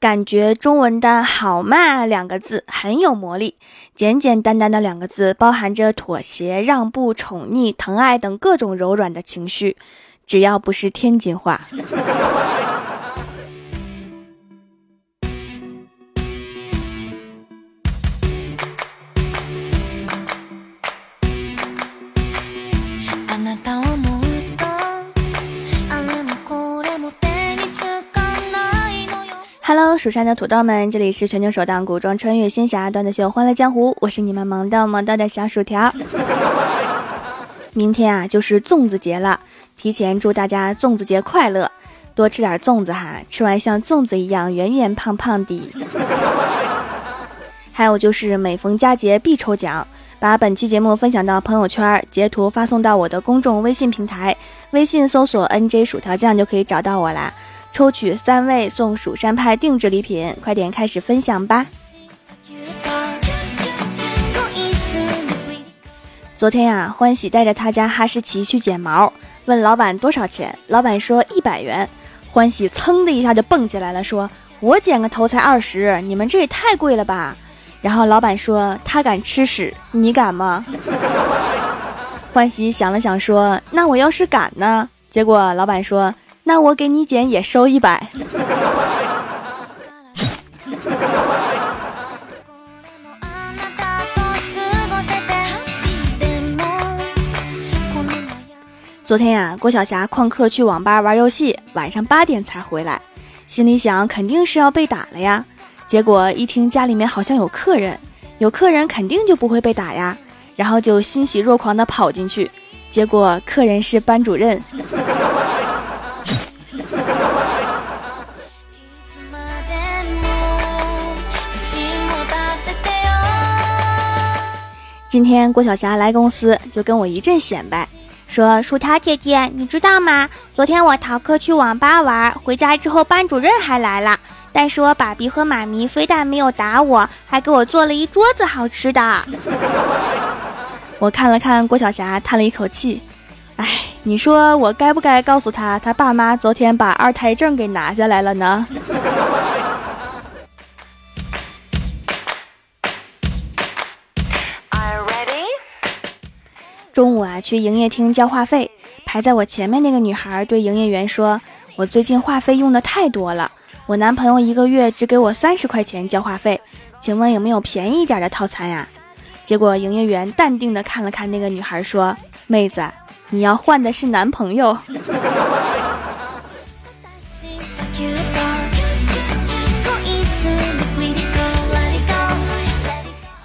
感觉中文的好嘛两个字很有魔力，简简单单的两个字，包含着妥协、让步、宠溺、疼爱等各种柔软的情绪，只要不是天津话。蜀山的土豆们，这里是全球首档古装穿越仙侠段子秀《欢乐江湖》，我是你们萌到萌到的小薯条。明天啊，就是粽子节了，提前祝大家粽子节快乐，多吃点粽子哈，吃完像粽子一样圆圆胖胖的。还有就是每逢佳节必抽奖，把本期节目分享到朋友圈，截图发送到我的公众微信平台，微信搜索 “nj 薯条酱”就可以找到我啦。抽取三位送蜀山派定制礼品，快点开始分享吧！昨天呀，欢喜带着他家哈士奇去剪毛，问老板多少钱，老板说一百元。欢喜噌的一下就蹦起来了，说：“我剪个头才二十，你们这也太贵了吧？”然后老板说：“他敢吃屎，你敢吗？” 欢喜想了想说：“那我要是敢呢？”结果老板说。那我给你剪也收一百。昨天呀，郭晓霞旷课去网吧玩游戏，晚上八点才回来，心里想肯定是要被打了呀。结果一听家里面好像有客人，有客人肯定就不会被打呀，然后就欣喜若狂的跑进去，结果客人是班主任。今天郭晓霞来公司，就跟我一阵显摆，说：“薯条姐姐，你知道吗？昨天我逃课去网吧玩，回家之后班主任还来了，但是我爸比和妈咪非但没有打我，还给我做了一桌子好吃的。”我看了看郭晓霞，叹了一口气：“哎，你说我该不该告诉他，他爸妈昨天把二胎证给拿下来了呢？”中午啊，去营业厅交话费，排在我前面那个女孩对营业员说：“我最近话费用的太多了，我男朋友一个月只给我三十块钱交话费，请问有没有便宜一点的套餐呀？”结果营业员淡定的看了看那个女孩，说：“妹子，你要换的是男朋友。”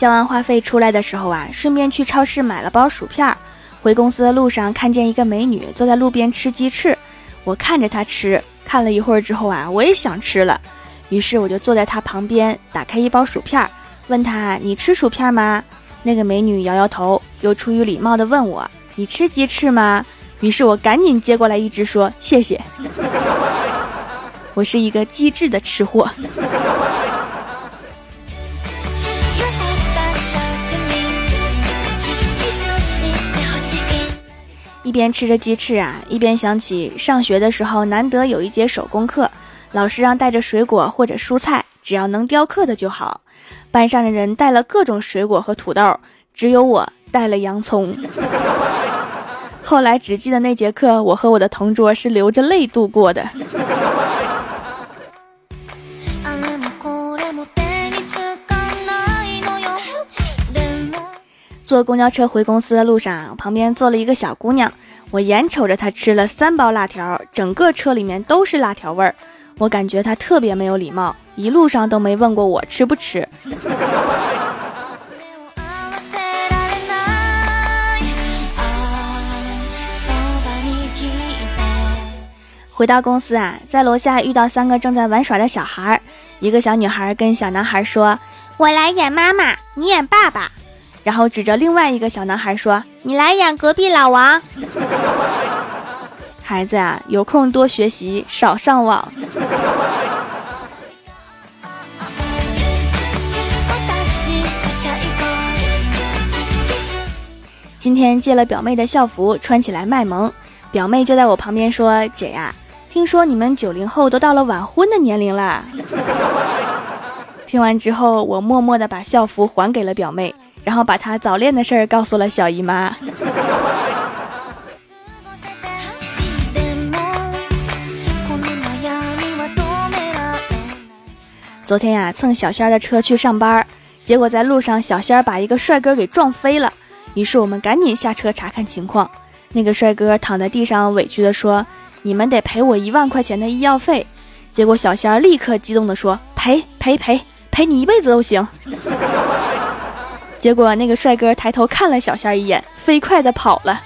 交完话费出来的时候啊，顺便去超市买了包薯片。回公司的路上看见一个美女坐在路边吃鸡翅，我看着她吃，看了一会儿之后啊，我也想吃了。于是我就坐在她旁边，打开一包薯片，问她：“你吃薯片吗？”那个美女摇摇头，又出于礼貌的问我：“你吃鸡翅吗？”于是我赶紧接过来一只，说：“谢谢。” 我是一个机智的吃货。一边吃着鸡翅啊，一边想起上学的时候，难得有一节手工课，老师让带着水果或者蔬菜，只要能雕刻的就好。班上的人带了各种水果和土豆，只有我带了洋葱。后来只记得那节课，我和我的同桌是流着泪度过的。坐公交车回公司的路上，旁边坐了一个小姑娘，我眼瞅着她吃了三包辣条，整个车里面都是辣条味儿，我感觉她特别没有礼貌，一路上都没问过我吃不吃。回到公司啊，在楼下遇到三个正在玩耍的小孩儿，一个小女孩跟小男孩说：“我来演妈妈，你演爸爸。”然后指着另外一个小男孩说：“你来演隔壁老王。”孩子啊，有空多学习，少上网。今天借了表妹的校服，穿起来卖萌。表妹就在我旁边说：“姐呀，听说你们九零后都到了晚婚的年龄啦。听完之后，我默默的把校服还给了表妹，然后把她早恋的事儿告诉了小姨妈。昨天呀，蹭小仙儿的车去上班，结果在路上小仙儿把一个帅哥给撞飞了。于是我们赶紧下车查看情况。那个帅哥躺在地上，委屈地说：“你们得赔我一万块钱的医药费。”结果小仙儿立刻激动地说：“赔赔赔赔你一辈子都行。”结果那个帅哥抬头看了小仙儿一眼，飞快地跑了。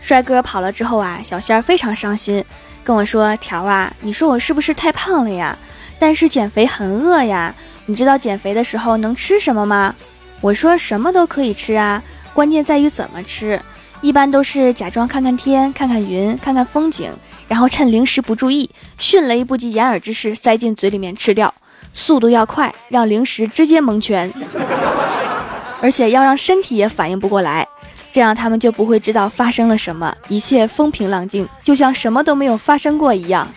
帅哥跑了之后啊，小仙儿非常伤心，跟我说：“条啊，你说我是不是太胖了呀？但是减肥很饿呀，你知道减肥的时候能吃什么吗？”我说：“什么都可以吃啊，关键在于怎么吃。一般都是假装看看天，看看云，看看风景，然后趁零食不注意，迅雷不及掩耳之势塞进嘴里面吃掉，速度要快，让零食直接蒙圈，而且要让身体也反应不过来。”这样他们就不会知道发生了什么，一切风平浪静，就像什么都没有发生过一样。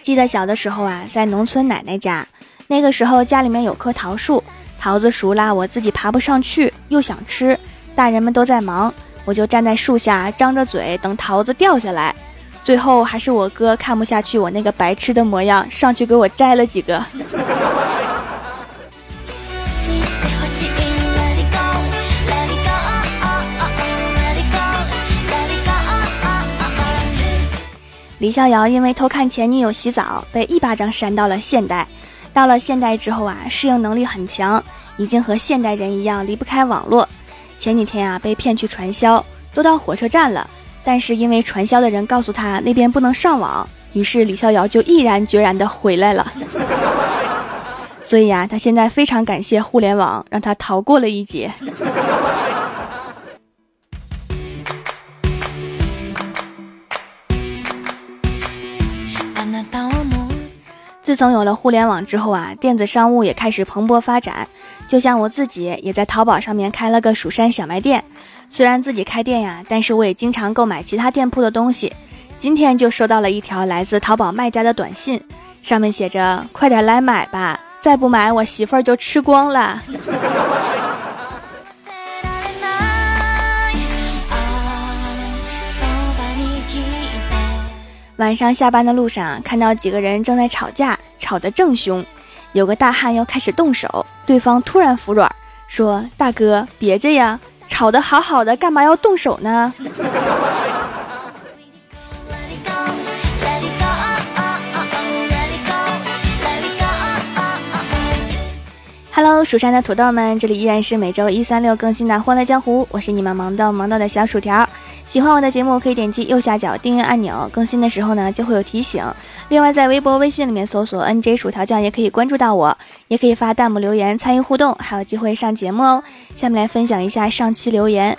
记得小的时候啊，在农村奶奶家，那个时候家里面有棵桃树，桃子熟啦，我自己爬不上去，又想吃，大人们都在忙，我就站在树下，张着嘴等桃子掉下来。最后还是我哥看不下去我那个白痴的模样，上去给我摘了几个。李逍遥因为偷看前女友洗澡，被一巴掌扇到了现代。到了现代之后啊，适应能力很强，已经和现代人一样离不开网络。前几天啊，被骗去传销，都到火车站了。但是因为传销的人告诉他那边不能上网，于是李逍遥就毅然决然的回来了。所以呀，他现在非常感谢互联网，让他逃过了一劫。自从有了互联网之后啊，电子商务也开始蓬勃发展。就像我自己也在淘宝上面开了个蜀山小卖店。虽然自己开店呀，但是我也经常购买其他店铺的东西。今天就收到了一条来自淘宝卖家的短信，上面写着：“快点来买吧，再不买我媳妇儿就吃光了。”晚上下班的路上，看到几个人正在吵架，吵得正凶，有个大汉要开始动手，对方突然服软，说：“大哥，别这样。”吵得好好的，干嘛要动手呢？Hello，蜀山的土豆们，这里依然是每周一、三、六更新的《欢乐江湖》，我是你们萌豆萌豆的小薯条。喜欢我的节目，可以点击右下角订阅按钮，更新的时候呢就会有提醒。另外，在微博、微信里面搜索 “nj 薯条酱”也可以关注到我，也可以发弹幕留言参与互动，还有机会上节目哦。下面来分享一下上期留言。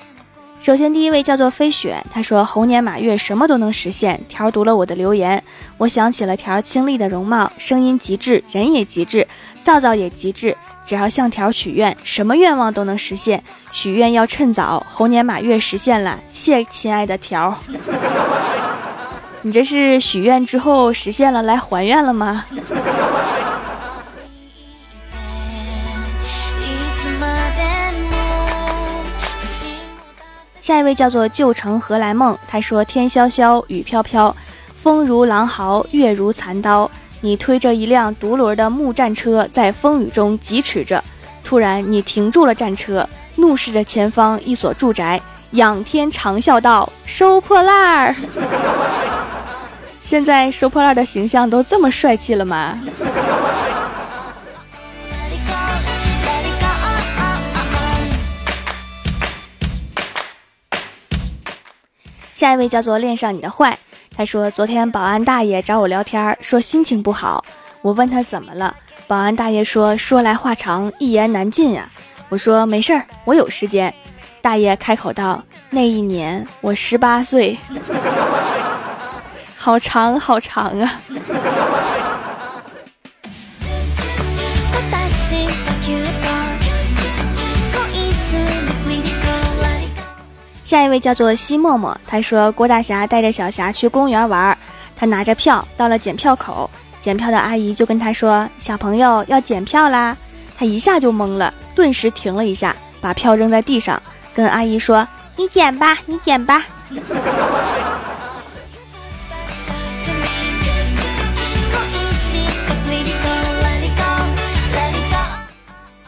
首先，第一位叫做飞雪，他说：“猴年马月什么都能实现。”条读了我的留言，我想起了条清丽的容貌，声音极致，人也极致，皂皂也极致。只要向条许愿，什么愿望都能实现。许愿要趁早，猴年马月实现了。谢亲爱的条，你这是许愿之后实现了，来还愿了吗？下一位叫做旧城何来梦，他说：“天萧萧，雨飘飘，风如狼嚎，月如残刀。你推着一辆独轮的木战车，在风雨中疾驰着。突然，你停住了战车，怒视着前方一所住宅，仰天长啸道：‘收破烂儿！’现在收破烂的形象都这么帅气了吗？”下一位叫做恋上你的坏，他说昨天保安大爷找我聊天，说心情不好。我问他怎么了，保安大爷说说来话长，一言难尽啊。我说没事儿，我有时间。大爷开口道：那一年我十八岁，好长好长啊。下一位叫做西默默，他说郭大侠带着小霞去公园玩，他拿着票到了检票口，检票的阿姨就跟他说：“小朋友要检票啦。”他一下就懵了，顿时停了一下，把票扔在地上，跟阿姨说：“你捡吧，你捡吧。”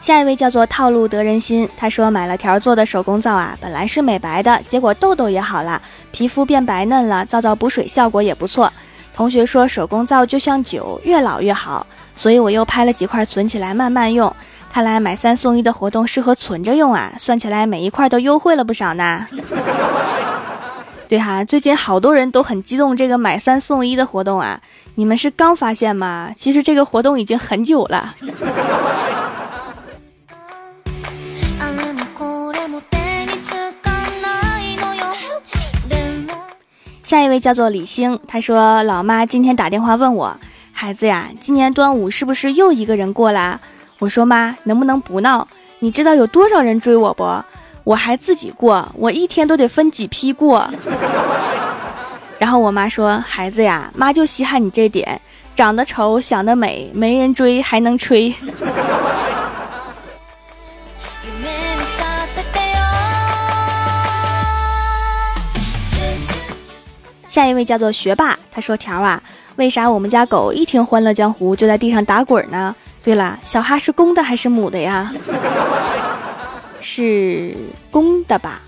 下一位叫做套路得人心，他说买了条做的手工皂啊，本来是美白的，结果痘痘也好了，皮肤变白嫩了，皂皂补水效果也不错。同学说手工皂就像酒，越老越好，所以我又拍了几块存起来慢慢用。看来买三送一的活动适合存着用啊，算起来每一块都优惠了不少呢。对哈，最近好多人都很激动这个买三送一的活动啊，你们是刚发现吗？其实这个活动已经很久了。下一位叫做李星，他说：“老妈今天打电话问我，孩子呀，今年端午是不是又一个人过啦？”我说：“妈，能不能不闹？你知道有多少人追我不？我还自己过，我一天都得分几批过。”然后我妈说：“孩子呀，妈就稀罕你这点，长得丑，想得美，没人追还能吹。”下一位叫做学霸，他说：“条啊，为啥我们家狗一听《欢乐江湖》就在地上打滚呢？对了，小哈是公的还是母的呀？是公的吧？”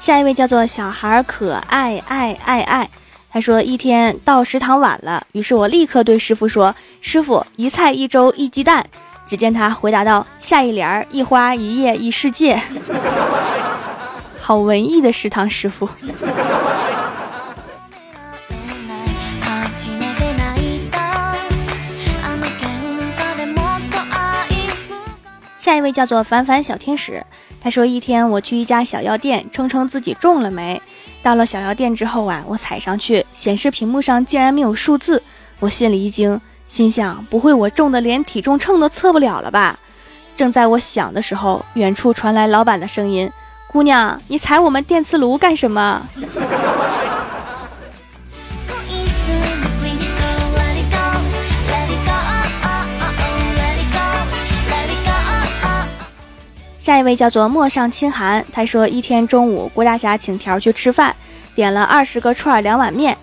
下一位叫做小孩可爱爱爱爱，他说：“一天到食堂晚了，于是我立刻对师傅说：‘师傅，一菜一粥一鸡蛋。’”只见他回答道：“下一联儿，一花一叶一世界。”好文艺的食堂师傅。下一位叫做凡凡小天使，他说：“一天我去一家小药店，称称自己中了没。到了小药店之后啊，我踩上去，显示屏幕上竟然没有数字，我心里一惊。”心想，不会我重的连体重秤都测不了了吧？正在我想的时候，远处传来老板的声音：“姑娘，你踩我们电磁炉干什么？”下一位叫做陌上清寒，他说一天中午，郭大侠请条去吃饭，点了二十个串两碗面。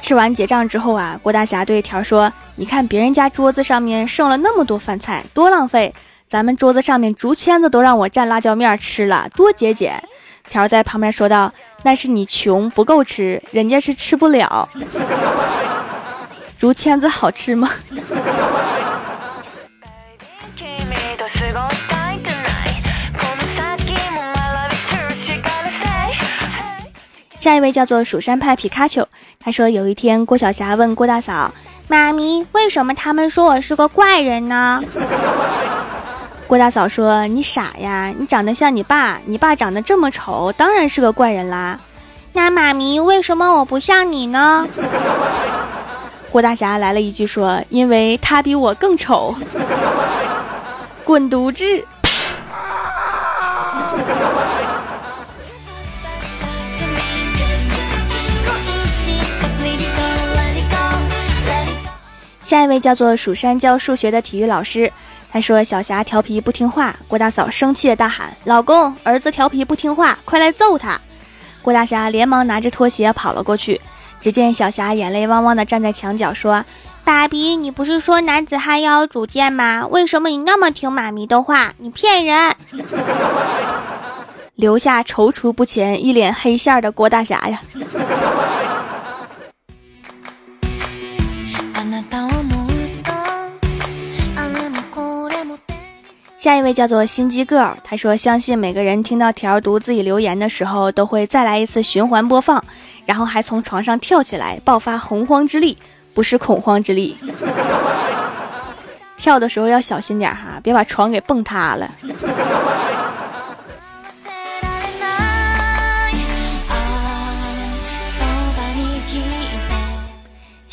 吃完结账之后啊，郭大侠对条说：“你看别人家桌子上面剩了那么多饭菜，多浪费！咱们桌子上面竹签子都让我蘸辣椒面吃了，多节俭！”条在旁边说道：“那是你穷不够吃，人家是吃不了。竹签子好吃吗？”下一位叫做蜀山派皮卡丘，他说有一天郭晓霞问郭大嫂：“妈咪，为什么他们说我是个怪人呢？” 郭大嫂说：“你傻呀，你长得像你爸，你爸长得这么丑，当然是个怪人啦。”那妈咪，为什么我不像你呢？郭大侠来了一句说：“因为他比我更丑。”滚犊子！下一位叫做蜀山教数学的体育老师，他说小霞调皮不听话，郭大嫂生气的大喊：“老公，儿子调皮不听话，快来揍他！”郭大侠连忙拿着拖鞋跑了过去，只见小霞眼泪汪汪的站在墙角说：“爸比，你不是说男子汉要有主见吗？为什么你那么听妈咪的话？你骗人！”留下踌躇不前、一脸黑线的郭大侠呀。下一位叫做心机 girl，他说相信每个人听到条读自己留言的时候，都会再来一次循环播放，然后还从床上跳起来，爆发洪荒之力，不是恐慌之力。跳的时候要小心点哈，别把床给蹦塌了。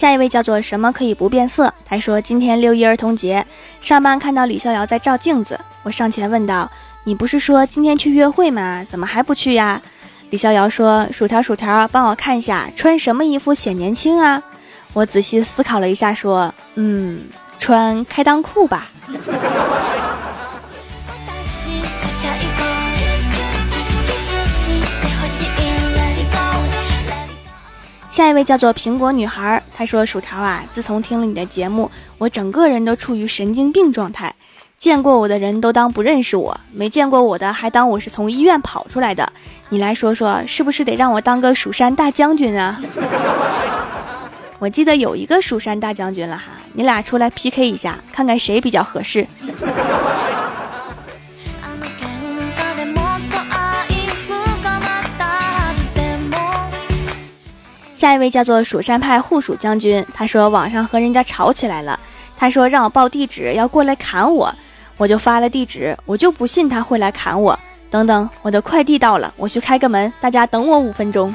下一位叫做什么可以不变色？他说今天六一儿童节，上班看到李逍遥在照镜子，我上前问道：“你不是说今天去约会吗？怎么还不去呀？”李逍遥说：“薯条，薯条，帮我看一下，穿什么衣服显年轻啊？”我仔细思考了一下，说：“嗯，穿开裆裤吧。” 下一位叫做苹果女孩，她说：“薯条啊，自从听了你的节目，我整个人都处于神经病状态。见过我的人都当不认识我，没见过我的还当我是从医院跑出来的。你来说说，是不是得让我当个蜀山大将军啊？” 我记得有一个蜀山大将军了哈，你俩出来 PK 一下，看看谁比较合适。下一位叫做蜀山派护蜀将军，他说网上和人家吵起来了，他说让我报地址要过来砍我，我就发了地址，我就不信他会来砍我。等等，我的快递到了，我去开个门，大家等我五分钟。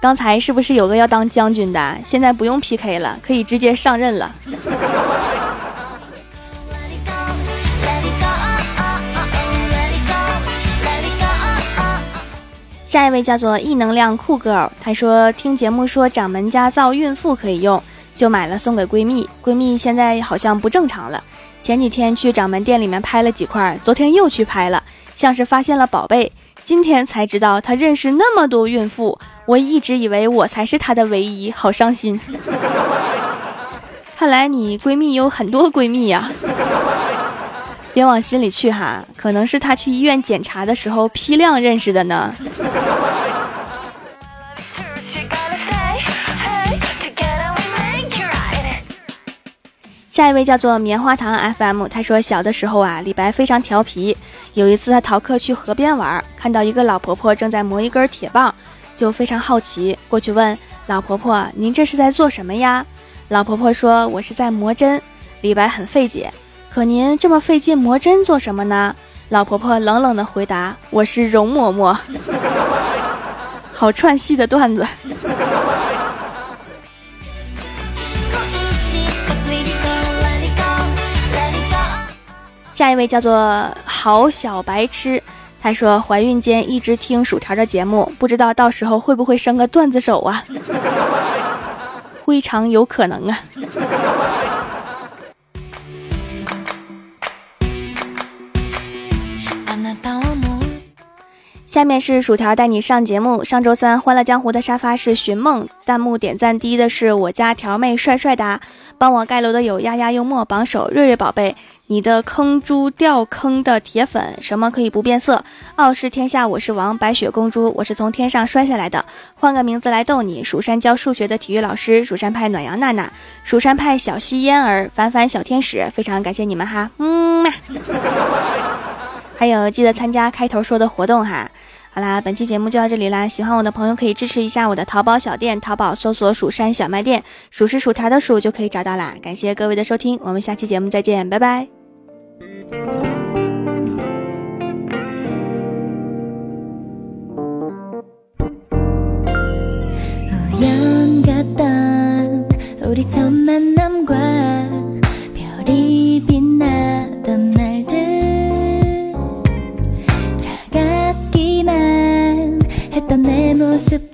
刚才是不是有个要当将军的？现在不用 PK 了，可以直接上任了。下一位叫做异能量酷 girl，她说听节目说掌门家造孕妇可以用，就买了送给闺蜜。闺蜜现在好像不正常了，前几天去掌门店里面拍了几块，昨天又去拍了，像是发现了宝贝。今天才知道她认识那么多孕妇，我一直以为我才是她的唯一，好伤心。看来你闺蜜有很多闺蜜呀。别往心里去哈，可能是他去医院检查的时候批量认识的呢。下一位叫做棉花糖 FM，他说小的时候啊，李白非常调皮。有一次他逃课去河边玩，看到一个老婆婆正在磨一根铁棒，就非常好奇，过去问老婆婆：“您这是在做什么呀？”老婆婆说：“我是在磨针。”李白很费解。可您这么费劲磨针做什么呢？老婆婆冷冷的回答：“我是容嬷嬷。”好串戏的段子。下一位叫做好小白痴，他说怀孕间一直听薯条的节目，不知道到时候会不会生个段子手啊？非常有可能啊。下面是薯条带你上节目。上周三《欢乐江湖》的沙发是寻梦，弹幕点赞第一的是我家条妹帅帅哒，帮我盖楼的有丫丫幽默榜首瑞瑞宝贝，你的坑猪掉坑的铁粉，什么可以不变色？傲视天下我是王，白雪公主我是从天上摔下来的，换个名字来逗你。蜀山教数学的体育老师，蜀山派暖阳娜娜，蜀山派小溪嫣儿，凡凡小天使，非常感谢你们哈，嗯嘛。还有记得参加开头说的活动哈。好啦，本期节目就到这里啦。喜欢我的朋友可以支持一下我的淘宝小店，淘宝搜索“蜀山小卖店”，数是薯条的数就可以找到啦。感谢各位的收听，我们下期节目再见，拜拜。우리천만남과 gossip